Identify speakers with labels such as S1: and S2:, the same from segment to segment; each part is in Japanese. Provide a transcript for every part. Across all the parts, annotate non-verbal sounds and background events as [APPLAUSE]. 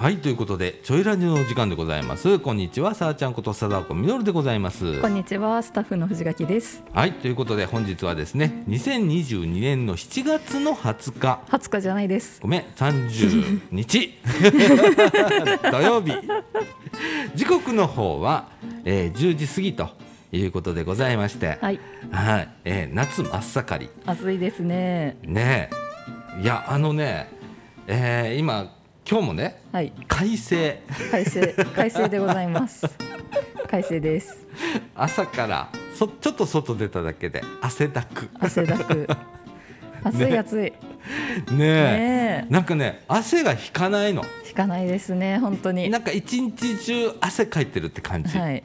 S1: はいということでちょいラジオの時間でございます。こんにちはさあちゃんこと佐田子みのるでございます。
S2: こんにちは、スタッフの藤垣です。
S1: はいということで本日はですね2022年の7月の20日
S2: 20日じゃないです。
S1: ごめん30日 [LAUGHS] 土曜日。時刻の方は、えー、10時過ぎということでございまして。
S2: はい、
S1: はい、えー夏真っ盛り。
S2: 暑いですね。
S1: ねえ。いやあのね、えー今今日もね
S2: はい、
S1: 快晴。
S2: 快晴、快晴でございます。快晴です。
S1: 朝からそちょっと外出ただけで汗だく。
S2: 汗だく。暑い暑い。
S1: ねえ。
S2: ね
S1: なんかね汗が引かないの。
S2: え、引かないですね、本当に。
S1: なんか一日中汗かいてるって感じ、
S2: はい、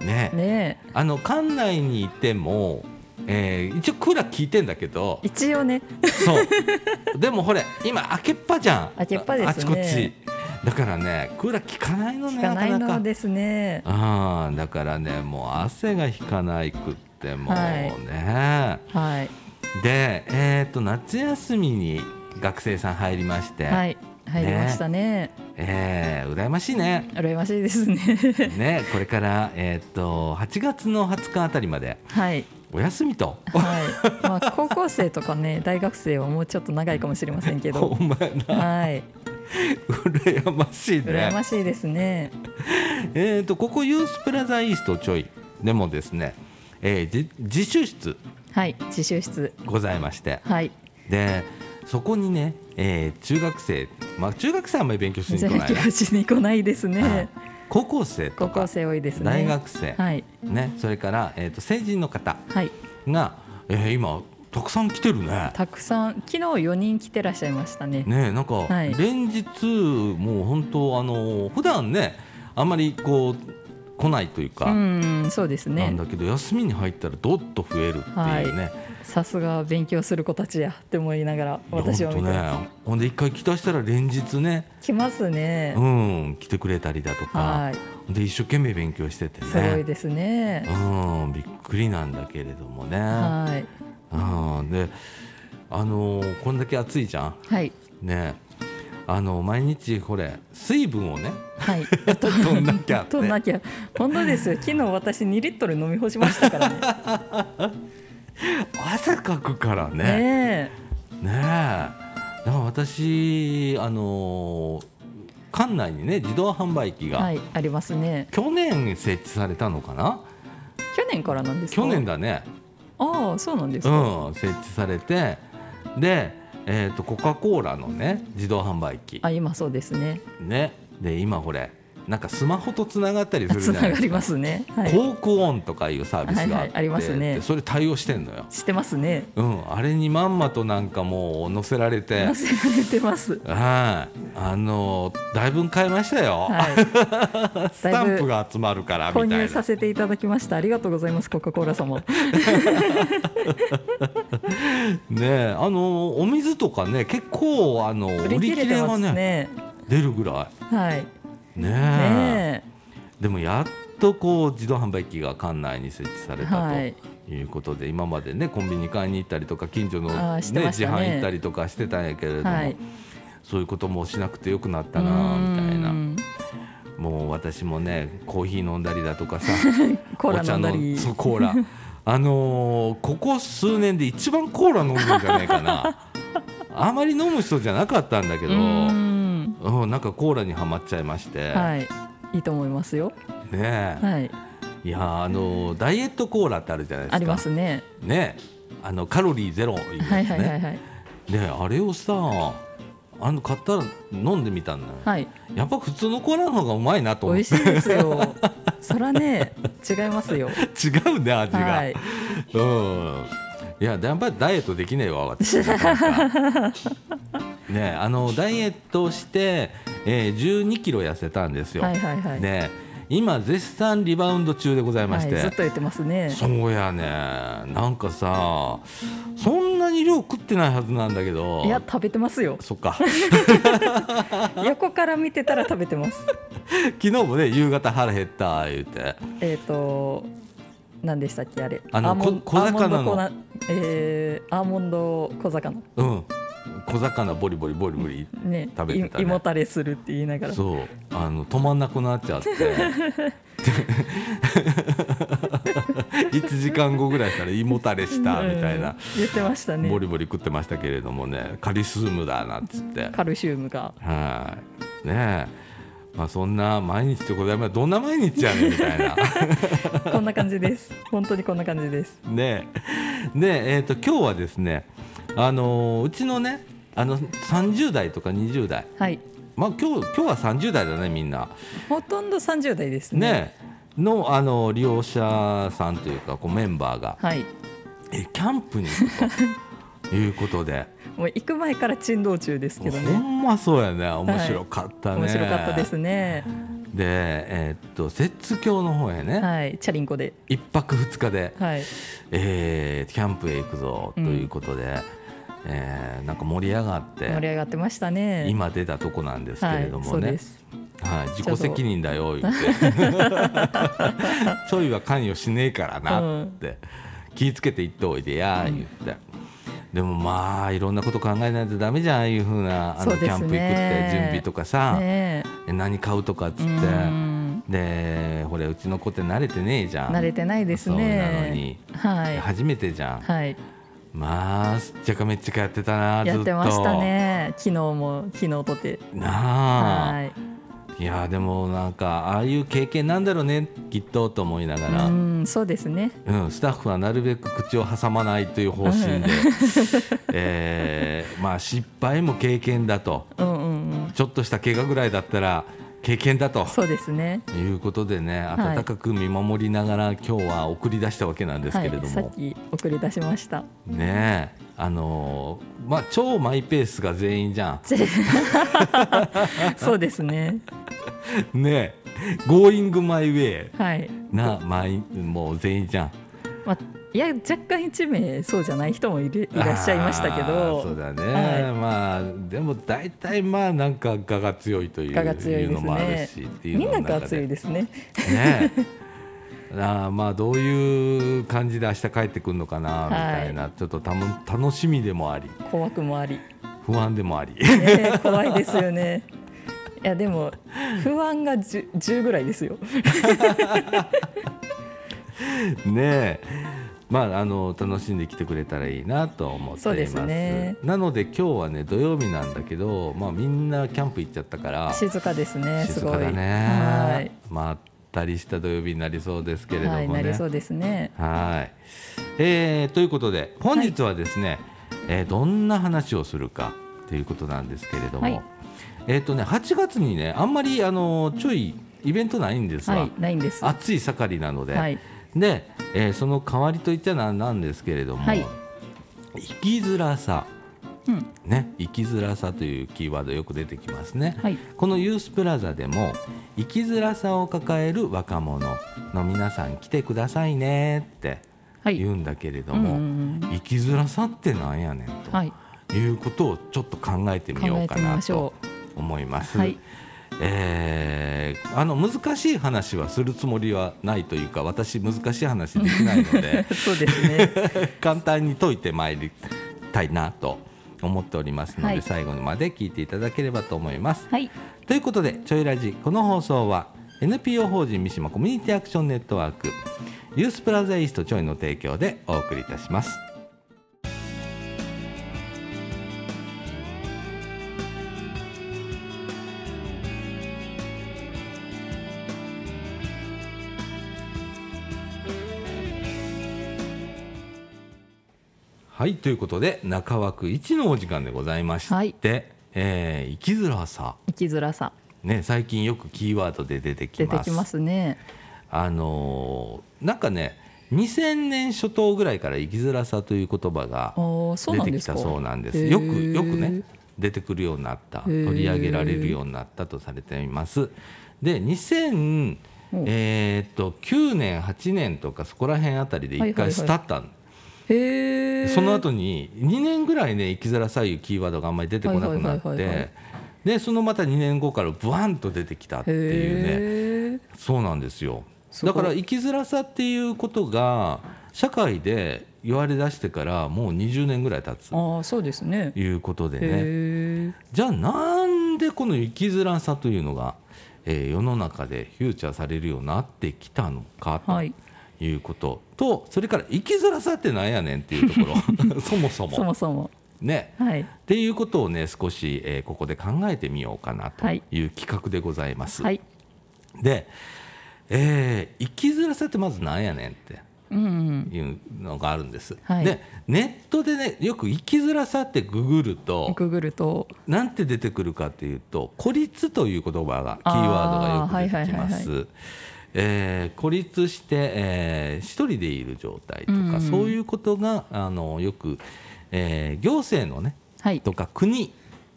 S1: ねえ。
S2: ねえ、
S1: あの館内にいても、えー一応クーラー効いてんだけど。
S2: 一応ね、
S1: そう。でもほれ今開けっぱじゃん。
S2: 開けっぱですね。
S1: あちこち。だからねクーラー効かないのね
S2: 引かないのですね。
S1: ああだからねもう汗が引かないくってもうね、
S2: はい、
S1: でえっ、と夏休みに学生さん入りまして、
S2: はい、入りましたね。
S1: えー、羨ましいね。
S2: 羨ましいですね。
S1: ねこれからえっ、と8月の20日あたりまで。
S2: はい。
S1: お休みと。
S2: はい、まあ高校生とかね [LAUGHS] 大学生はもうちょっと長いかもしれませんけど。[LAUGHS]
S1: お前な。
S2: はい。
S1: 羨ましい
S2: 羨ま
S1: ね
S2: しいですね。
S1: えっ、とここユースプラザイーストちょいでもですね、えーじ自習室
S2: はい自習室。
S1: ございまして。
S2: はい。
S1: でそこにね、えー中学生。まあ中学生はあんまり勉強しに来ない。な
S2: 教師に来ないですね
S1: 高校生とか
S2: 高校生多いですね。
S1: 大学生、
S2: はい。
S1: ね、それから、えー、と成人の方
S2: はい。
S1: が、えー今たくさん来てるね。
S2: たくさん昨日4人来てらっしゃいましたね。
S1: ねなんか、
S2: はい。
S1: 連日もう本当あの普段ねあんまりこう来ないというか、
S2: うんそうです
S1: な
S2: ね
S1: んだけど休みに入ったらどっと増えるっていうね。
S2: さすが勉強する子たちやって思いながら私は見て。
S1: ね、ほんで一回来たしたら連日ね、
S2: 来ますね、
S1: うん、来てくれたりだとか、
S2: はい。
S1: で一生懸命勉強しててね。
S2: すごいですね、
S1: うん、びっくりなんだけれどもね。
S2: はい。
S1: うん、で、あのーこんだけ暑いじゃん。
S2: はい。
S1: ね。あの毎日これ水分をね
S2: はい。[LAUGHS]
S1: 取んなきゃ
S2: 取んなきゃ。本当ですよ。昨日私2リットル飲み干しましたからね。[LAUGHS]
S1: 汗かくからね。ね
S2: ね
S1: え。だから私あのー館内にね自動販売機
S2: え
S1: が、
S2: はいありますね。
S1: 去年設置されたのかな？
S2: 去年からなんですか？
S1: 去年だね。
S2: ああそうなんですか、
S1: うん、設置されて。で、えっ、とコカ・コーラのね自動販売機。
S2: あ今そうですね。
S1: ね。で今これなんかスマホとつながったりする
S2: つ
S1: じゃなですか。
S2: ますね。はい。
S1: コークオンとかいうサービスがあって、
S2: はいはいありますね。
S1: でそれ対応してんのよ、
S2: してますね。
S1: うん、あれにまんまとなんかもう載せられて。
S2: 載せられてます。
S1: はい。あのだいぶ買いましたよ、
S2: はい。[LAUGHS]
S1: スタンプが集まるから
S2: 購
S1: みたいな。
S2: 入させていただきました。ありがとうございますコカ・コーラ様。[LAUGHS]
S1: ねえあのお水とかね結構あの売
S2: 売り
S1: り切
S2: 切れてます
S1: れがね
S2: ね
S1: 出るぐら
S2: はい
S1: いねでもやっとこう自動販売機が館内に設置されたと。
S2: はい。
S1: いうことで今までねコンビニ買いに行ったりとか近所の、ね。
S2: ね
S1: 自販行ったりとかしてたんやけれども、
S2: はい。
S1: そういうこともしなくてよくなった
S2: う
S1: なみたいな。もう私もねコーヒー飲んだりだとかさ [LAUGHS]
S2: コーラ飲んだ
S1: お茶
S2: り
S1: のそうコーラ。あのーここ数年で一番コーラ飲んでんじゃないかな。あまり飲む人じゃなかったんだけど、
S2: うーん
S1: うん、なんかコーラにはまっちゃいまして、
S2: はい。いいと思いますよ。
S1: ねえ、
S2: はい。
S1: い、やーあのーダイエットコーラってあるじゃないですか。
S2: ありますね。
S1: ねあのカロリーゼロいうやつね、
S2: はいはいはいはい。
S1: ねあれをさあの買ったら飲んでみたんだ。よ、
S2: はい。
S1: やっぱ普通のコーラの方がうまいなと思って。
S2: 美味しいですよ。[LAUGHS] そらね違いますよ。
S1: 違うね味が、
S2: はい。
S1: うん。いややっぱりダイエットできねえわ私 [LAUGHS] ねあのダイエットをして、えー、1 2キロ痩せたんですよ、
S2: はいはいはい。
S1: ね今絶賛リバウンド中でございまして、
S2: はい、ずっと言ってますね。
S1: そうやね。なんかさそんなに量食ってないはずなんだけど。
S2: いや食べてますよ。
S1: そっか。[LAUGHS]
S2: 横から見てたら食べてます。[LAUGHS]
S1: 昨日もね夕方腹減った言うて。
S2: えっ、と何でしたっけあれ。
S1: あの
S2: アーモン
S1: こ小魚の。
S2: アーモンド粉えーアーモンド小魚。
S1: うん小魚ボリボリボリボリ
S2: ね
S1: 食べてたね。
S2: い胃もたれするって言いながら。
S1: そう。あの止まんなくなっちゃって。[LAUGHS] 1時間後ぐらいしたら胃もたれしたみたいな。
S2: うん、言ってましたね。
S1: ボリボリ食ってましたけれどもね。カリスムだなっつって。
S2: カルシウムが。
S1: はい。ねえ。まあそんな毎日ってことはまあどんな毎日やねんみたいな。[LAUGHS]
S2: こんな感じです。本当にこんな感じです。
S1: ねえ。でえー、と今日はですねあのーうちのねあの30代とか20代
S2: はい。
S1: まあ今日今日は30代だねみんな。
S2: ほとんど30代ですね。
S1: ね。のあの利用者さんというかこうメンバーが。
S2: はい。
S1: えキャンプに行くと。[LAUGHS] いうことで、
S2: もう行く前から珍道中ですけど
S1: ほ
S2: ね
S1: んまそうやね。面白かったね、
S2: 面白かったですね
S1: でえーっと摂津峡の方へね、
S2: はいチャリンコで。
S1: 一泊二日で、
S2: はい。
S1: えーキャンプへ行くぞということで、えーなんか盛り上がって
S2: 盛り上がってましたね。
S1: 今出たとこなんですけれど
S2: はい、
S1: もね、
S2: そうです。
S1: はい、自己責任だよ言って。[LAUGHS] ちょいは関与しねえからなって、気ぃつけて言っておいでや言って、でもまあいろんなこと考えないとダメじゃんああいうふうなあのキャンプ行くって準備とかさ、
S2: ね
S1: え。何買うとかっつって、
S2: うん。
S1: でほれうちの子って慣れてねえじゃん。
S2: 慣れてないですね。
S1: そうなのに。
S2: はい。
S1: 初めてじゃん、
S2: はい
S1: まあすっちゃかめっちゃかやってたなずっと
S2: やってましたね昨日も昨日とて
S1: なあ、
S2: はい
S1: いやでもなんかああいう経験なんだろうねきっとと思いながら、
S2: う
S1: うん
S2: んそうですね。
S1: スタッフはなるべく口を挟まないという方針で、[LAUGHS] えーまあ失敗も経験だと。
S2: うんうんうん。
S1: ちょっとした怪我ぐらいだったら経験だと。
S2: そうですね。
S1: いうことでね
S2: い。
S1: 温かく見守りながら今日は送り出したわけなんですけれども、
S2: はい、さっき送り出しました。
S1: ねえあのーまあ超マイペースが全員じゃん。[LAUGHS]
S2: そうですね。[LAUGHS]
S1: ねえ Going my way
S2: はい。
S1: なマイもう全員じゃん。
S2: まあいや若干一名そうじゃない人もいるいらっしゃいましたけど。
S1: そうだね、
S2: はい。
S1: まあでも大体まあなんか我が強いという
S2: 我が強い
S1: のもある
S2: ね
S1: しっていう
S2: みんなが熱いですね。
S1: ね。え [LAUGHS] あーまあどういう感じで明日帰ってくるのかなみたいな、ちょっとたも楽しみでもあり。
S2: 怖くもあり、
S1: 不安でもあり。
S2: ね、怖いですよね。いやでも不安が 10, 10ぐらいですよ。[LAUGHS]
S1: ねえまああの楽しんできてくれたらいいなと思っています。
S2: ね。
S1: なので今日はね土曜日なんだけどまあみんなキャンプ行っちゃったから
S2: 静かですね
S1: 静かだね。
S2: はい。
S1: まったりした土曜日になりそうですけれどもね。
S2: はいなりそうですね。
S1: はい、えーということで本日はですね、えーどんな話をするかということなんですけれども、
S2: はい。
S1: えっ、とね8月にねあんまりあのちょいイベントないんですわ、
S2: はいないんです。
S1: 暑い盛りなので、
S2: はい
S1: で、えーその代わりといっちゃなんですけれども、
S2: はい。
S1: 生きづらさ。
S2: うん。
S1: ね生きづらさというキーワードよく出てきますね、
S2: はい。
S1: このユースプラザでも生きづらさを抱える若者の皆さん来てくださいねって
S2: はい。
S1: 言うんだけれども、
S2: うんうんうん
S1: 生きづらさってなんやねんと、
S2: はい。
S1: い、うことをちょっと考えてみようかなと思います。
S2: はい
S1: えーあの難しい話はするつもりはないというか私難しい話できないので [LAUGHS]
S2: そうですね [LAUGHS]
S1: 簡単に解いてまいりたいなと思っておりますので、
S2: はい
S1: 最後まで聞いていただければと思います。
S2: はい
S1: ということでちょいラジこの放送は NPO 法人三島コミュニティアクションネットワークユースプラザイーストちょいの提供でお送りいたします。はいということで中枠一のお時間でございまして、
S2: はい。
S1: えー生きづらさ。
S2: 生きづらさ。
S1: ね最近よくキーワードで出てきます。
S2: 出てきますね。
S1: あのーなんかね2000年初頭ぐらいから生きづらさという言葉が出てきたそうなんです。よくよくね出てくるようになった
S2: ー。
S1: 取り上げられるようになったとされています。で2000
S2: うん
S1: えーっと9年8年とかそこら辺あたりで一回スタッた
S2: へえ
S1: その後に2年ぐらいね生きづらさいうキーワードがあんまり出てこなくなってでそのまた2年後からブワンと出てきたっていうね。そうなんですよ。だから生きづらさっていうことが社会で言われ出してからもう20年ぐらい経つ。と
S2: ああそうですね。
S1: いうことでね。じゃあなんでこの生きづらさというのが、えー世の中でフューチャーされるようになってきたのかと。
S2: はい。
S1: いうことと、それから生きづらさってなんやねんっていうところ [LAUGHS] そもそも
S2: そもそも。
S1: ね
S2: はい。
S1: っていうことをね少し、えーここで考えてみようかなと
S2: はい
S1: いう企画でございます。
S2: はい。
S1: で、えー生きづらさってまずなんやねんって
S2: うん。
S1: いうのがあるんです。
S2: はい
S1: でネットでねよく生きづらさってググると
S2: ググると。
S1: なんて出てくるかというと孤立という言葉がキーワードがよく出てきます。えー孤立して、えー一人でいる状態とか、
S2: うんうん
S1: そういうことがあのよく、えー行政のね
S2: はい。
S1: とか国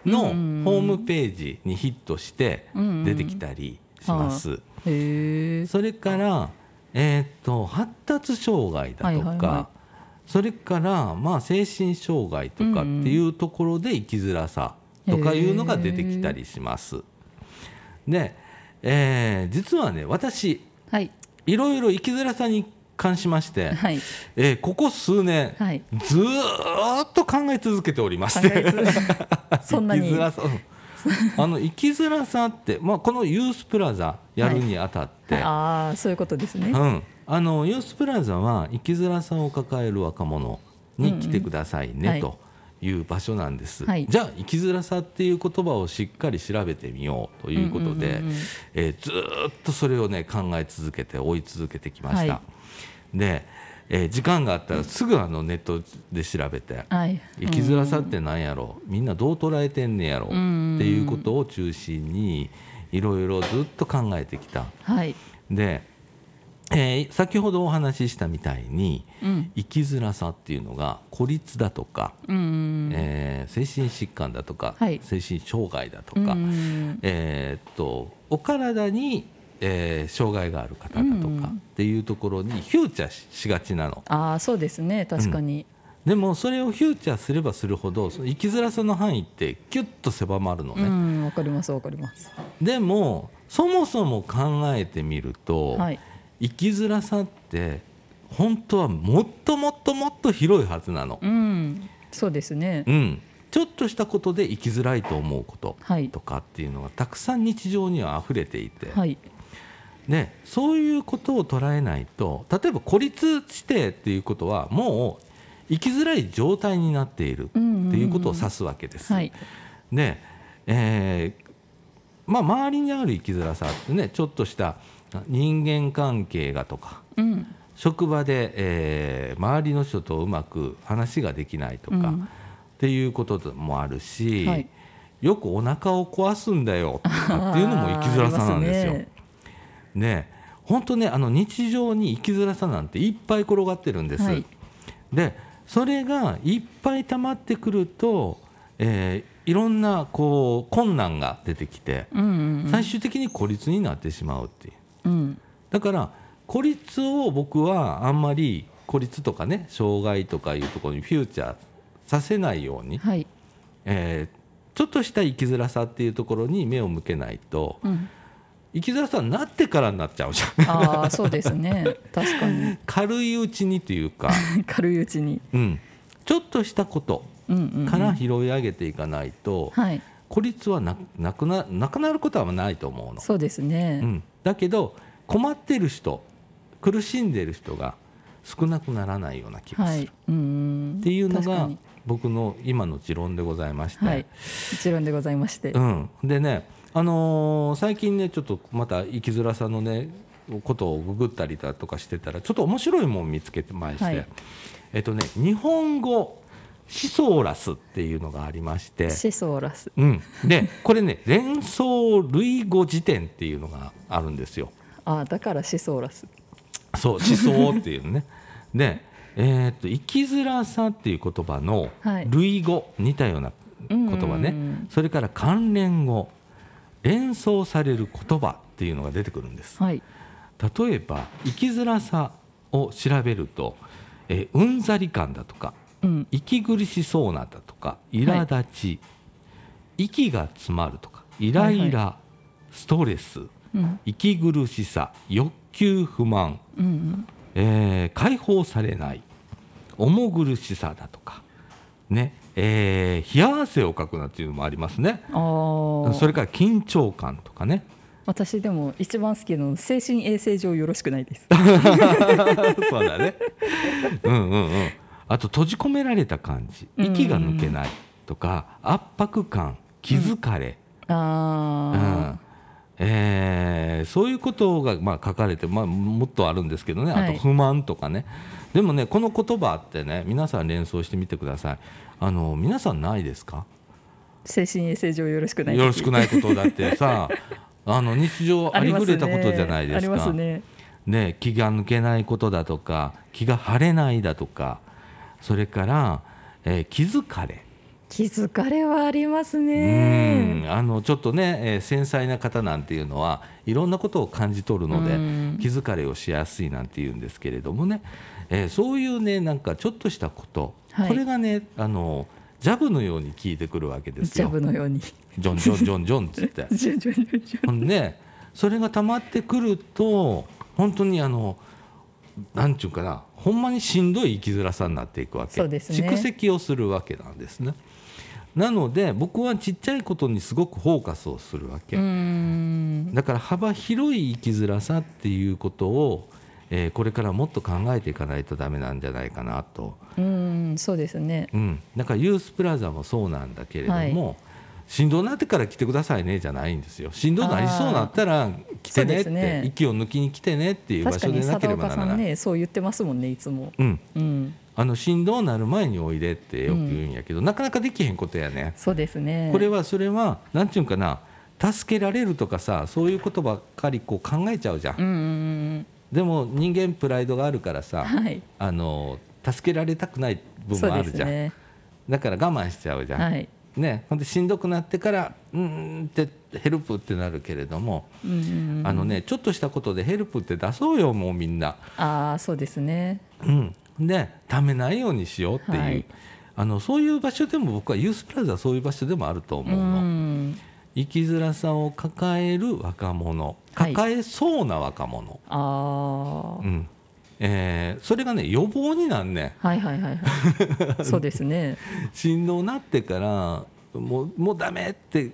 S1: のホ
S2: うん
S1: ームページにヒットして出てきたりします。
S2: へえ。
S1: それから、えー、と発達障害だとか、
S2: はいはいは
S1: それから、まあ、精神障害とかっていうところで生きづらさとかいうのが出てきたりします。で、えー実はね私
S2: はい。
S1: いろいろ生きづらさに関しまして、
S2: はい。
S1: えーここ数年、
S2: はい。
S1: ずーっと考え続けておりまし
S2: 考
S1: て [LAUGHS] [LAUGHS] あの生きづらさって、まあ、このユースプラザやるにあたって、
S2: ああそういうことですね。
S1: うん、あのユースプラザは生きづらさを抱える若者に来てくださいね、
S2: うんうん。はい。
S1: という場所なんです、
S2: はい。
S1: じゃあ生きづらさっていう言葉をしっかり調べてみようということで、えーずーっとそれをね考え続けて追い続けてきました、
S2: は
S1: で、えー時間があったらすぐあのネットで調べて、
S2: はい。
S1: 生きづらさって何やろみんなどう捉えてんねやろって
S2: ん
S1: いうことを中心にいろいろずっと考えてきた。
S2: はい。
S1: で、えー先ほどお話ししたみたいに
S2: うん。
S1: 生きづらさっていうのが孤立だとか、
S2: うん。
S1: えー精神疾患だとか、
S2: はい
S1: 精神障害だと
S2: う
S1: か、
S2: ん。
S1: えーっとお体に、えー障害がある方だと
S2: うん
S1: かっていうところにフューチャーししがちなの。
S2: ああそうですね確かに。
S1: でもそれをフューチャーすればするほどその生きづらさの範囲ってキュッと狭まるのね。
S2: うんわかりますわかります。
S1: でもそもそも考えてみると、
S2: はい。
S1: 生きづらさって本当はもっともっともっと広いはずなの。
S2: うん。そうですね
S1: う。ん、ちょっとしたことで生きづらいと思うこと
S2: はい
S1: とかっていうのがたくさん日常には溢れていて、
S2: はい。
S1: でそういうことを捉えないと例えば孤立してっていうことはもう生きづらい状態になっているっていうことを指すわけです。
S2: はい。
S1: で、えーまあ、周りにある生きづらさってねちょっとした人間関係がとか
S2: うん。
S1: 職場で、えー周りの人とうまく話ができないとか、
S2: うん
S1: っていうこともあるし、
S2: はい
S1: よくお腹を壊すんだよ [LAUGHS] っていうのも生きづらさなんですよ。
S2: あーあります
S1: ね本当ねあの日常に生きづらさなんていっぱい転がってるんです。
S2: はい
S1: でそれがいっぱい溜まってくると、えーいろんなこう困難が出てきて、最終的に孤立になってしまうっていう。
S2: うん。うん。
S1: だから孤立を僕はあんまり孤立とかね障害とかいうところにフューチャーさせないように、
S2: はい。
S1: えーちょっとした生きづらさっていうところに目を向けないと
S2: うん。
S1: 生きづらさになってからになっちゃうじゃん
S2: ああそうですね確かに [LAUGHS]
S1: 軽いうちにというか、[LAUGHS]
S2: 軽いうちに。
S1: うん、ちょっとしたこと
S2: うんうんうん。
S1: から拾い上げていかないと、
S2: はい。
S1: 孤立はななくななくなることはないと思うの。
S2: そうですね。
S1: うん、だけど困ってる人苦しんでる人が少なくならないような気がする、
S2: はい。うん。
S1: っていうのが僕の今の持論でございまして、
S2: はい。一論でございまして。
S1: うん、でね、あのー最近ねちょっとまた生きづらさのねことをググったりだとかしてたらちょっと面白いもん見つけてまして、
S2: はい
S1: えっとね日本語シソーラスっていうのがありまして、
S2: シソーラス。
S1: うん、でこれね連想類語辞典っていうのがあるんですよ。
S2: ああだからシソーラス。
S1: そう思想っていうのね。で、えーっと生きづらさっていう言葉の
S2: はい
S1: 類語、似たような言葉ね
S2: ん
S1: それから関連語連想される言葉っていうのが出てくるんです。
S2: はい。
S1: 例えば生きづらさを調べると、えーうんざり感だとか
S2: うん。
S1: 息苦しそうなだとか苛立ち、息が詰まるとかイライラ、ストレス
S2: うん。
S1: 息苦しさ欲求不満
S2: うんうん。
S1: えー解放されない重苦しさだとかねえー冷や汗をかくなっていうのもありますね。それから緊張感とかね。
S2: 私でも一番好きなの精神衛生上よろしくないです。[LAUGHS]
S1: そうだね。うんうんうんあと閉じ込められた感じ。息が抜けないとか圧迫感気疲れ、うん。
S2: あ
S1: えーそういうことがまあ書かれて、まあ、もっとあるんですけどね。あ
S2: はい。
S1: と不満とかね、でもねこの言葉ってね皆さん連想してみてください。あの皆さんないですか？
S2: ー精神衛生上よろしくない
S1: よろしく
S2: い
S1: ないことだって。[LAUGHS] さあの日常ありふれたことじゃないです
S2: ありま
S1: か
S2: すね。
S1: ね、気が抜けないことだとか気が晴れないだとかそれから、えー気疲れ。
S2: 気疲れはあります
S1: う
S2: ね
S1: ん。あのちょっとね、えー繊細な方なんていうのはいろんなことを感じ取るので
S2: うん。
S1: 気疲れをしやすいなんていうんですけれどもね、えーそういうねなんかちょっとしたこと、
S2: はい。
S1: これがねあのジャブのように効いてくるわけです
S2: ジャ
S1: よ。
S2: ブのように。
S1: ジョンジョンジョンジョンっつって。[LAUGHS]
S2: ジュンジュンジュンジュン。
S1: ほんでそれが溜まってくると本当にあのなんちゅうかなほんまにしんどい生きづらさになっていくわけ。
S2: ね。
S1: 蓄積をするわけなんですね。なので僕はちっちゃいことにすごくフォーカスをするわけ、だから幅広い生きづらさっていうことを、えーこれからもっと考えていかないとダメなんじゃないかなと、
S2: うーんそうですね。
S1: うん、だからユースプラザもそうなんだけれども、しんどなってから来てくださいねじゃないんですよしんどなりそうなったら来てねって、
S2: ね
S1: 息を抜きに来てねっていう場所でなければならない、
S2: さんねそう言ってますもんねいつも。
S1: うん、
S2: うん。
S1: あのしんどなる前においでってよく言うんやけど、なかなかできへんことやね、
S2: そうですね。
S1: これはそれはなんていうんかな助けられるとかさそういうことばっかりこう考えちゃうじゃん、
S2: うんうん
S1: でも人間プライドがあるから
S2: うん
S1: さ
S2: はい。
S1: あの助けられたくない部分もあるじゃん、
S2: ね。
S1: だから我慢しちゃうじゃん、
S2: はい
S1: ね、ほんでしんどくなってから「うーん」ってヘルプってなるけれども、
S2: うんうんうん。
S1: あのねちょっとしたことでヘルプって出そうよもうみんな。
S2: ああそうですね。
S1: うん、でためないようにしようっていう、
S2: はい。
S1: あのそういう場所でも僕はユースプラザはそういう場所でもあると思うの。
S2: ん。
S1: 生きづらさを抱える若者。
S2: はい。
S1: 抱えそうな若者、
S2: ああ
S1: うんえーそれがね予防になんねん。
S2: はいはいはいはい。[LAUGHS] そうですね。
S1: しんどなってからもうもうダメって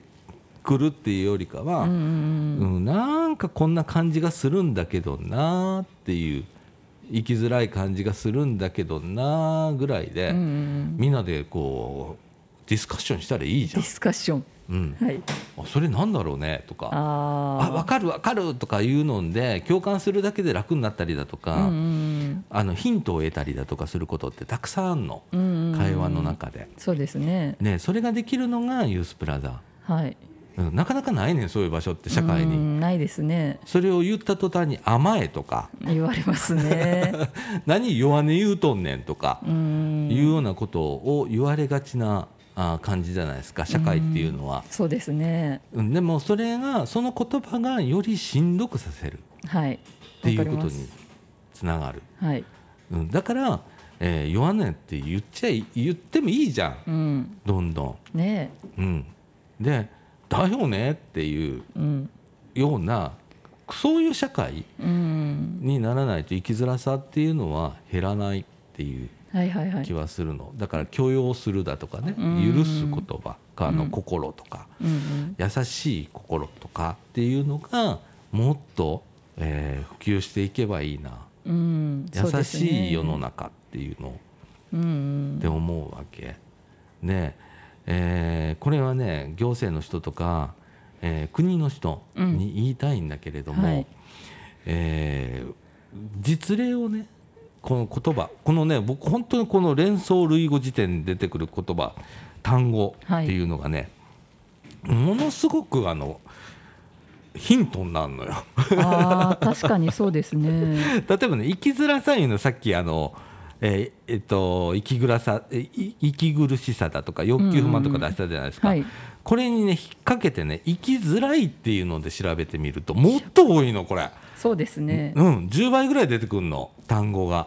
S1: くるっていうよりかは、
S2: うんうん
S1: うん、なんかこんな感じがするんだけどなーっていう生きづらい感じがするんだけどなーぐらいで、
S2: うんうんうん。
S1: みんなでこうディスカッションしたらいいじゃん。
S2: ディスカッション
S1: うん、
S2: はい。
S1: あそれなんだろうねとか。あ分かる分かるとかいうので共感するだけで楽になったりだとか、
S2: うんうん
S1: あのヒントを得たりだとかすることってたくさんあるの、
S2: うんうんうん。
S1: 会話の中で。
S2: そうですね。
S1: ね、それができるのがユースプラザ、
S2: はい。
S1: うん、なかなかないねんそういう場所って社会
S2: う
S1: に。
S2: んないですね。
S1: それを言った途端に甘えとか。
S2: 言われますね。[LAUGHS]
S1: 何弱音言うとんねんとか。
S2: うん。
S1: いうようなことを言われがちなあ感じじゃないですか社会っていうのは、
S2: そうですね。
S1: うん、でもそれがその言葉がよりしんどくさせる。
S2: はい
S1: っていうことにつながる、
S2: はい。
S1: うん、だから、えー弱音って言っちゃい言ってもいいじゃん。
S2: うん。
S1: どんどん。
S2: ね
S1: うん、でだよねっていう
S2: えうん。
S1: ようなそういう社会
S2: うん。
S1: にならないと生きづらさっていうのは減らないっていう
S2: はいはいはい。
S1: 気はするの。だから許容するだとかね。
S2: うん。
S1: 許す言葉あの
S2: うん。
S1: 心とか。優しい心とかっていうのがもっと、えー普及していけばいいな。
S2: うん。
S1: 優しい世の中っていうのを。
S2: うんうん。
S1: って思うわけ。で、えーこれはね行政の人とか、えー国の人に言いたいんだけれども、
S2: はい。
S1: えー実例をねこの言葉このね僕本当にこの連想類語辞典に出てくる言葉単語っていうのがね、ものすごくあのヒントになるのよ。
S2: 確かにそうですね。[LAUGHS]
S1: 例えばね生きづらさいうのさっきあの、えーえっと生きぐらさ息苦しさだとか欲求不満とか出したじゃないですか、
S2: はい。
S1: これにね引っ掛けてね生きづらいっていうので調べてみるともっと多いのこれ、
S2: そうですね。
S1: うん、10倍ぐらい出てくるの単語が。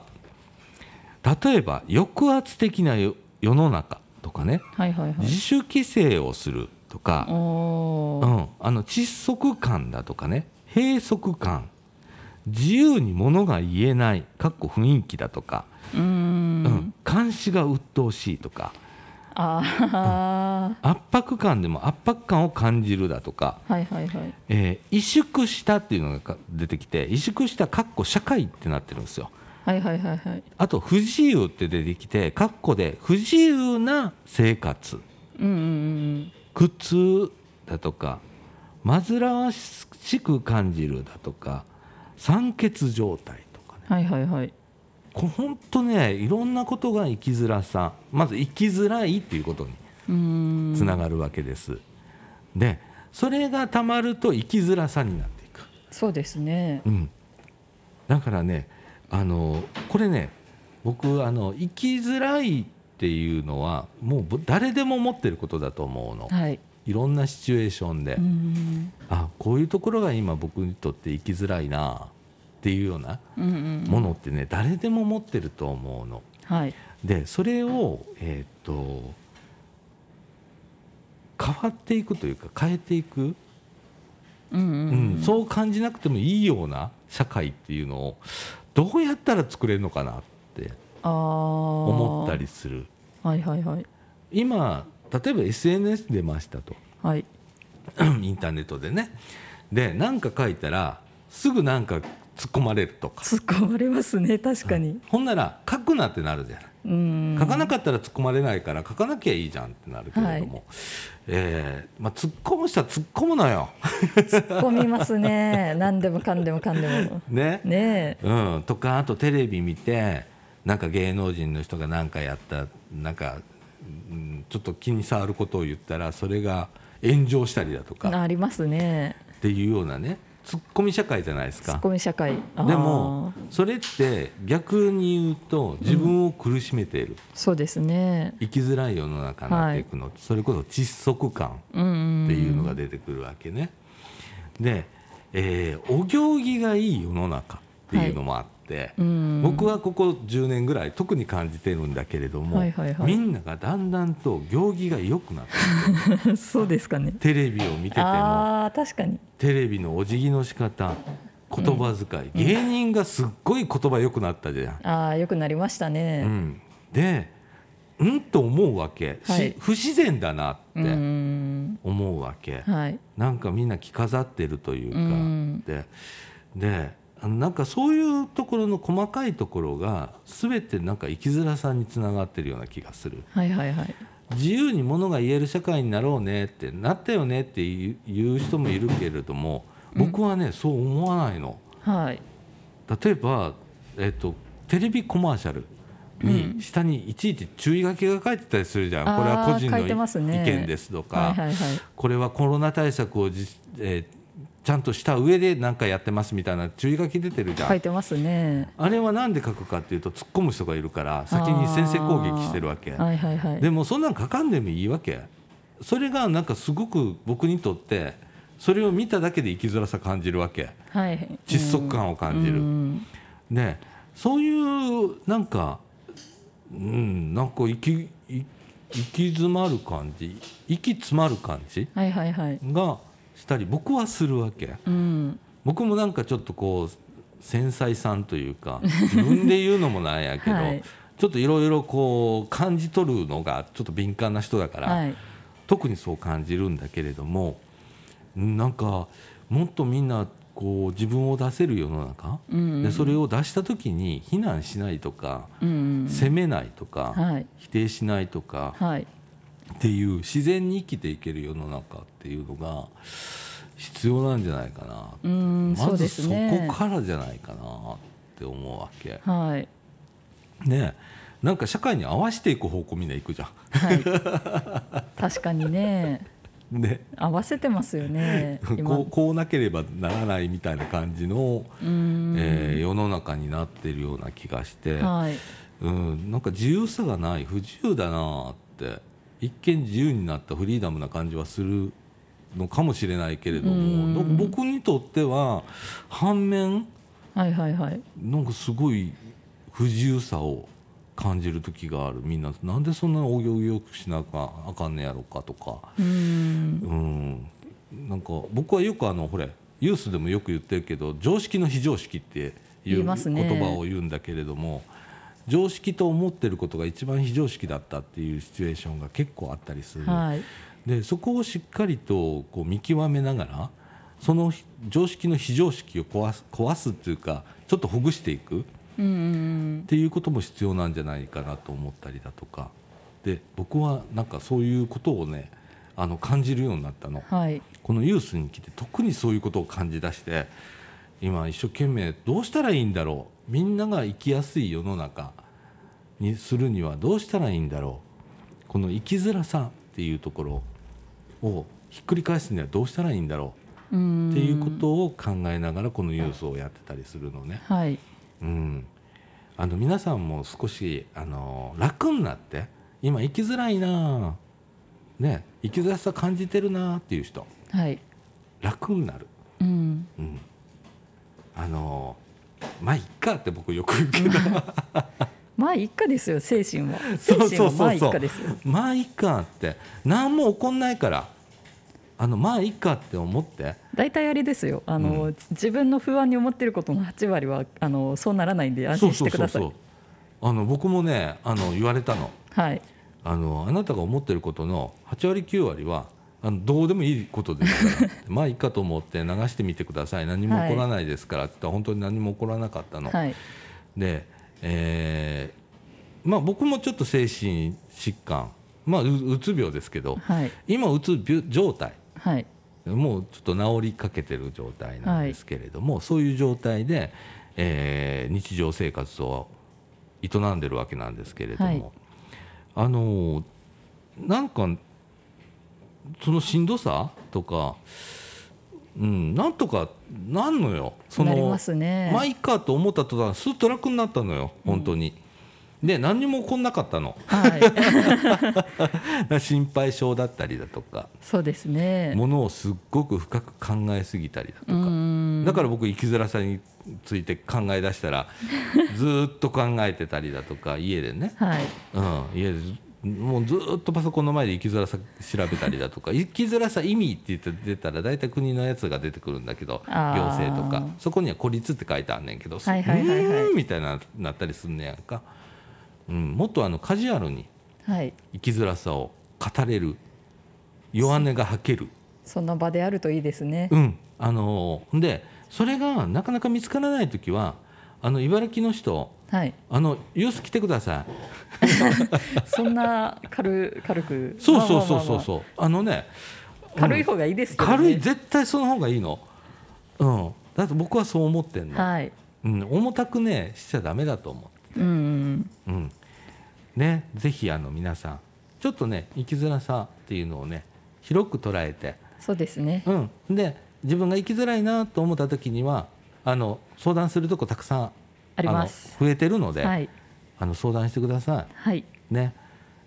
S1: 例えば抑圧的なよ世の中とかね。
S2: はいはいはい。
S1: 自主規制をするとか、うん、あの窒息感だとかね。閉塞感。自由にものが言えないかっこ雰囲気だとか。
S2: うん。
S1: うん、監視が鬱陶しいとか
S2: あ
S1: 圧迫感でも圧迫感を感じるだとか、
S2: あはいはいはい。
S1: えー萎縮したっていうのが出てきて萎縮したかっこ社会ってなってるんですよ。
S2: はいはいはいはい。
S1: あと不自由って出てきてかっこで不自由な生活。
S2: うんうんうん
S1: 苦痛だとか煩わしく感じるだとか酸欠状態とかね。
S2: はいはいはい。
S1: こ本当ねいろんなことが生きづらさまず生きづらいっていうことにつながるわけです。でそれがたまると生きづらさになっていく。
S2: そうですね。
S1: うん、だからねあのこれね僕あの生きづらいっていうのはもうぼ誰でも持ってることだと思うの。
S2: はい。
S1: いろんなシチュエーションで、あこういうところが今僕にとって生きづらいなっていうようなものってね誰でも持ってると思うの。
S2: はい。
S1: でそれをえーっと変わっていくというか変えていく、
S2: うんう
S1: うん。
S2: ん
S1: そう感じなくてもいいような社会っていうのをどうやったら作れるのかなって思ったりする。
S2: はいはいはい。
S1: 今例えば SNS 出ましたと。
S2: はい。[COUGHS]
S1: インターネットでね。で何か書いたらすぐなんか突っ込まれるとか。
S2: 突っ込まれますね確かに。
S1: ほんなら書くなってなるじゃない。
S2: うん。
S1: 書かなかったら突っ込まれないから書かなきゃいいじゃんってなるけれども、えーまあ、突っ込む人は突っ込むのよ。
S2: 突っ込みますね。[LAUGHS] 何でもかんでもかんでも。
S1: ね。
S2: ねえ。
S1: うん、とかあとテレビ見てなんか芸能人の人が何かやったなんか、うん、ちょっと気に障ることを言ったらそれが炎上したりだとか。
S2: ありますね。
S1: っていうようなねツッコミ社会じゃないですか。
S2: ツッコミ社会。
S1: でもそれって逆に言うと自分を苦しめている、
S2: そうですね。
S1: 生きづらい世の中になっていくの、それこそ窒息感
S2: うんうん。
S1: っていうのが出てくるわけね。で、えーお行儀がいい世の中っていうのもあって、
S2: うん。
S1: 僕はここ10年ぐらい特に感じてるんだけれども、
S2: はいはいはい。
S1: みんながだんだんと行儀が良くなって [LAUGHS]
S2: そうですかね。
S1: テレビを見てても
S2: 確かに。
S1: テレビのお辞儀の仕方言葉遣い、芸人がすっごい言葉良くなったじゃん。
S2: ああよくなりました
S1: う
S2: ね
S1: ん、でうんと思うわけ、し
S2: はい。
S1: 不自然だなっ
S2: うんう
S1: て
S2: ん。
S1: 思うわけ。
S2: はい。
S1: なんかみんな着飾ってるというか、
S2: うん。
S1: ででなんかそういうところの細かいところが全てなんか生きづらさにつながってるような気がする。
S2: はいはいはい。
S1: 自由にものが言える社会になろうねってなったよねって言う人もいるけれども僕はね、そう思わないの。
S2: はい。
S1: 例えば、えっとテレビコマーシャルに下にいちいち注意書きが書いてたりするじゃん、
S2: あー
S1: これは個人の
S2: 書いてます
S1: 意
S2: ね
S1: 見ですとか、
S2: はいはいはい。
S1: これはコロナ対策をじ、えーちゃんとした上で何かやってますみたいな注意書き出てるじゃん、
S2: 書いてますね。
S1: あれは何で書くかっていうと突っ込む人がいるから先に先制攻撃してるわけ、
S2: はいはいはい。
S1: でもそんなん書かんでもいいわけ。それがなんかすごく僕にとってそれを見ただけで生きづらさ感じるわけ。
S2: はい。
S1: 窒息感を感じる、
S2: うん。
S1: ね。そういうなんかうんなんか息息行き詰まる感じ息詰まる感じ
S2: はいはいはい。
S1: がしたり僕はするわけ。
S2: うん。
S1: 僕もなんかちょっとこう繊細さんというか自分で言うのもなんやけど、
S2: はい。
S1: ちょっといろいろこう感じ取るのがちょっと敏感な人だから、
S2: はい。
S1: 特にそう感じるんだけれどもなんかもっとみんなこう自分を出せる世の中、
S2: うん
S1: でそれを出した時に非難しないとか、
S2: うん。
S1: 責めないとか、
S2: はい。
S1: 否定しないとか
S2: はい
S1: っていう自然に生きていける世の中っていうのが必要なんじゃないかな、まずそこからじゃないかなって思うわけ。
S2: はい。
S1: ねなんか社会に合わせていく方向みんな行くじゃ
S2: はい。[LAUGHS] 確かにね。
S1: ん。ね。
S2: 合わせてますよね今
S1: こうこうなければならないみたいな感じの、
S2: うん。
S1: えー世の中になってるような気がして、
S2: はい。
S1: うん、なんか自由さがない。不自由だなって一見自由になったフリーダムな感じはするのかもしれないけれども、僕にとっては反面
S2: はいはいはい。
S1: なんかすごい不自由さを感じる時がある。みんななんでそんなお行儀よくしなきゃあかんねやろかとか。
S2: うん。
S1: うん、なんか僕はよくあのほれユースでもよく言ってるけど常識の非常識っていう言葉を言うんだけれども、常識と思ってることが一番非常識だったっていうシチュエーションが結構あったりする、
S2: はい。
S1: でそこをしっかりとこう見極めながらその常識の非常識を壊す壊すっていうかちょっとほぐしていく。っていうことも必要なんじゃないかなと思ったりだとか。で僕はなんかそういうことをねあの感じるようになったの。
S2: うんはい。
S1: このユースに来て特にそういうことを感じ出して今一生懸命どうしたらいいんだろうみんなが生きやすい世の中にするにはどうしたらいいんだろう。この生きづらさっていうところをひっくり返すにはどうしたらいいんだろ
S2: う。
S1: うん。っていうことを考えながらこのユースをやってたりするのね。
S2: はい。
S1: うん、あの皆さんも少しあの楽になって今生きづらいなあね。生きづらさ感じてるなあっていう人。
S2: はい。
S1: 楽になる、
S2: うん。
S1: うん、あのまあいっかって僕よく言うけど。[LAUGHS]
S2: まあ一家ですよ精神は。
S1: そう
S2: 精神はまあ一家ですよ。
S1: まあいっかって。何も起こんないから。あのまあいっかって思って。
S2: 大体あれですよ。あの、
S1: う
S2: 自分の不安に思ってることの8割はあのそうならないんで安心してください。
S1: あの僕もねあの言われたの。
S2: はい。
S1: あのあなたが思ってることの8割9割はあのどうでもいいことですからまあいいかと思って流してみてください。何も起こらないですからって言ったら本当に何も起こらなかったの。
S2: はい。
S1: で、えーまあ、僕もちょっと精神疾患、まあ、ううつ病ですけど
S2: はい。
S1: 今うつ病状態。
S2: はい。
S1: もうちょっと治りかけてる状態なんですけれども、そういう状態で、えー日常生活を営んでるわけなんですけれども、
S2: はい。
S1: あのーなんかそのしんどさとか、うん、なんとかなんのよ。その
S2: ね。
S1: まあいいかと思った途端すっと楽になったのよ本当に。で何にも起こんなかったの。
S2: はい。[LAUGHS]
S1: 心配性だったりだとか。
S2: そうですね。
S1: ものをすっごく深く考えすぎたりだと
S2: う
S1: か
S2: ん
S1: だから僕生きづらさについて考え出したらずーっと考えてたりだとか家でね、
S2: はい。
S1: うん、家でもうずーっとパソコンの前で生きづらさ調べたりだとか生きづらさ意味って言って出たら大体国のやつが出てくるんだけど行政とか。そこには孤立って書いてあんねんけど
S2: はいはいう
S1: ーんみたいななったりすんねやんか、うん、もっとあのカジュアルに
S2: はい。
S1: 生きづらさを語れる弱音が吐ける。
S2: そんな場であるといいですね。
S1: うん、あのでそれがなかなか見つからない時はあの茨城の人
S2: はい。
S1: あのユース来てください。[LAUGHS]
S2: そんな軽軽く。
S1: そうそうそうそう。そうあのね
S2: あ軽い方がいいですね。
S1: 軽い絶対その方がいいの、うん、だって僕はそう思ってんの、
S2: はい。
S1: うん、重たくねしちゃダメだと思
S2: うんうん
S1: う、うん。ね、ぜひあの皆さんちょっとね生きづらさっていうのをね広く捉えて。
S2: そうですね。
S1: うん、で自分が生きづらいなと思った時にはあの相談するとこたくさん
S2: あります。
S1: 増えてるので、
S2: はい。
S1: あの相談してくださ
S2: はい
S1: い。ね、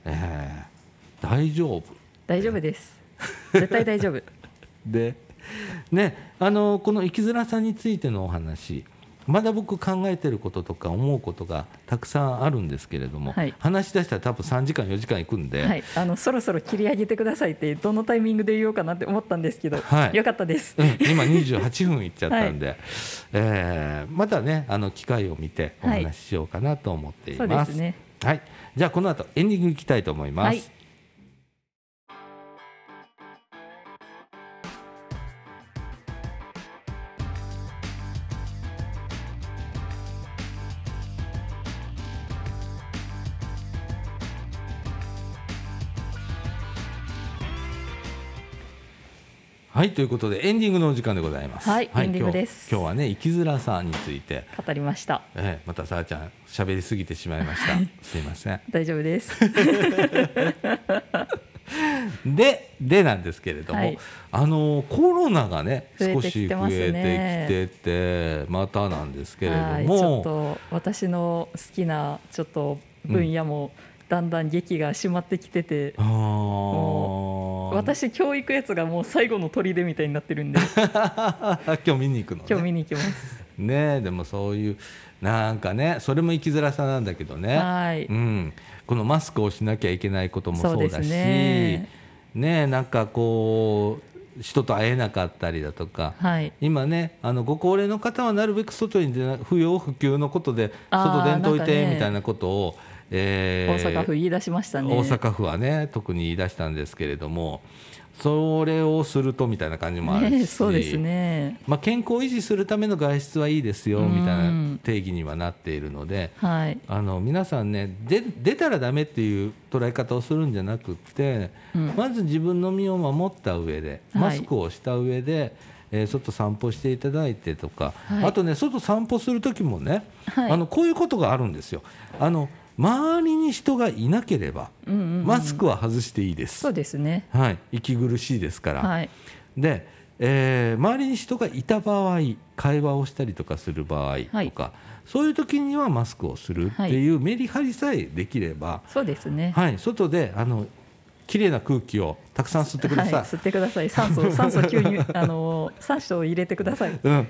S1: えー大丈夫。
S2: 大丈夫です。絶対大丈夫。[LAUGHS]
S1: でねあのこの生きづらさについてのお話まだ僕考えてることとか思うことがたくさんあるんですけれども、
S2: はい。
S1: 話し出したら多分3時間4時間いくんで、
S2: はい。あのそろそろ切り上げてくださいってどのタイミングで言おうかなって思ったんですけど、
S1: はい。
S2: よかったです。
S1: うん、今28分いっちゃったんで、[LAUGHS] えーまたねあの機会を見てお話ししようかなと思っていま。
S2: ですすね。
S1: はい、じゃあこの後エンディングいきたいと思います。
S2: はい
S1: はいということでエンディングのお時間でございます。
S2: はいエンディングです。
S1: 今日今日はね生きづらさについて、
S2: 語りました。
S1: えーまたさあちゃん喋りすぎてしまいました。すいません。
S2: 大丈夫です。[LAUGHS]
S1: ででなんですけれども、
S2: はい。
S1: あのコロナがね少し増え
S2: ね
S1: てきててまたなんですけれど
S2: はいちょっ
S1: も、
S2: と私の好きなちょっと分野もだんだん劇が締まってきてて、
S1: あ
S2: も
S1: ー
S2: 私教育やつがもう最後の砦みたいになってるんで。[LAUGHS]
S1: 今日見に行くのね。
S2: 今日見に行きます。
S1: ねでもそういうなんかねそれも生きづらさなんだけどね、
S2: はい。
S1: うん、このマスクをしなきゃいけないこともそうだし。
S2: ね。
S1: ねなんかこう人と会えなかったりだとか、
S2: はい、
S1: 今ねあのご高齢の方はなるべく外に出な不要不急のことで外出んといてみたいなことを、
S2: えー、大阪府言い出しましたね。
S1: 大阪府はね特に言い出したんですけれどもそれをするとみたいな感じもあるし、ね、
S2: そうですね、
S1: まあ、健康を維持するための外出はいいですよみたいな定義にはなっているので、
S2: はい、
S1: あの皆さんねで出たらダメっていう捉え方をするんじゃなくて、うん、まず自分の身を守った上でマスクをした上で、はいえー、外散歩していただいてとか、はい、あとね外散歩する時もね、はい、あのこういうことがあるんですよ。あの周りに人がいなければ、うんうんうん、マスクは外していいです。
S2: そうですね。
S1: はい、息苦しいですから。
S2: はい、
S1: で、えー、周りに人がいた場合、会話をしたりとかする場合とか、はい、そういう時にはマスクをするっていうメリハリさえできれば、
S2: そうですね。
S1: はい、外であの綺麗な空気をたくさん吸ってください。はい、
S2: 吸ってください。酸素 [LAUGHS] 酸素吸入あの酸素を入れてください。
S1: うん。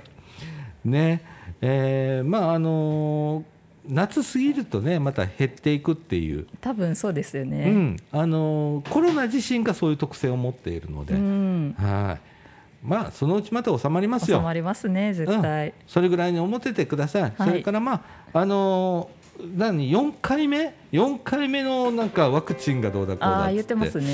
S1: ね、えー、まああのー夏過ぎるとねまた減っていくっていう。
S2: 多分そうですよね、
S1: うん、あのコロナ自身がそういう特性を持っているので、
S2: うん、
S1: はい。まあそのうちまた収まりますよ。
S2: 収まりますね絶対、うん、
S1: それぐらいに思っててください、はい、それからまああの何4回目？4回目のなんかワクチンがどうだこうだ
S2: って。言ってますね。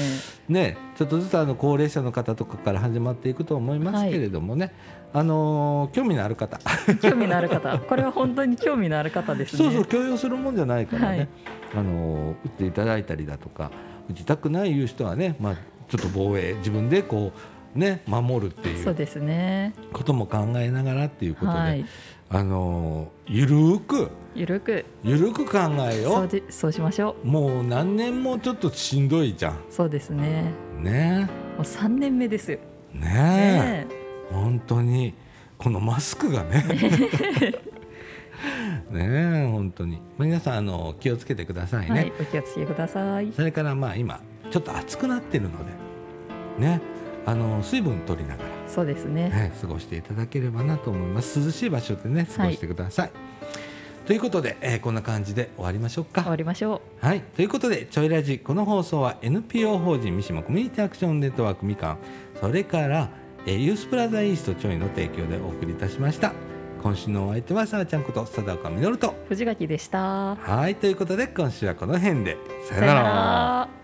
S1: ねちょっとずつあの高齢者の方とかから始まっていくと思いますけれどもね、はい、あの興味のある方。
S2: 興味のある方。これは本当に興味のある方ですね。
S1: そうそう強要するもんじゃないからね、はい、あの打っていただいたりだとか打ちたくないいう人はね、まあ、ちょっと防衛自分でこうね守るっていう
S2: そうですね。
S1: ことも考えながらっていうことで、はい、あのゆるく
S2: ゆるく。
S1: ゆるく考えよ
S2: う。そうしましょ
S1: う。もう何年もちょっとしんどいじゃん。
S2: そうですね。
S1: ね。
S2: もう3年目ですよ。
S1: ねね本当にこのマスクがね。ね [LAUGHS] 本当に。皆さんあの気をつけてくださいね、はい、
S2: お気をつけください。
S1: それからまあ今ちょっと暑くなってるので。ね。あの水分取りながら
S2: そうですね、
S1: ね、過ごしていただければなと思います涼しい場所でね過ごしてください、はいということで、えー、こんな感じで終わりましょうか。
S2: 終わりましょ
S1: う。はい。ということで、ちょいラジ、この放送は NPO 法人三島コミュニティアクションネットワークみかん、それから、えー、ユースプラザイーストちょいの提供でお送りいたしました。今週のお相手はさあちゃんこと佐岡実と
S2: 藤垣でした。
S1: はい。ということで、今週はこの辺で。さよなら。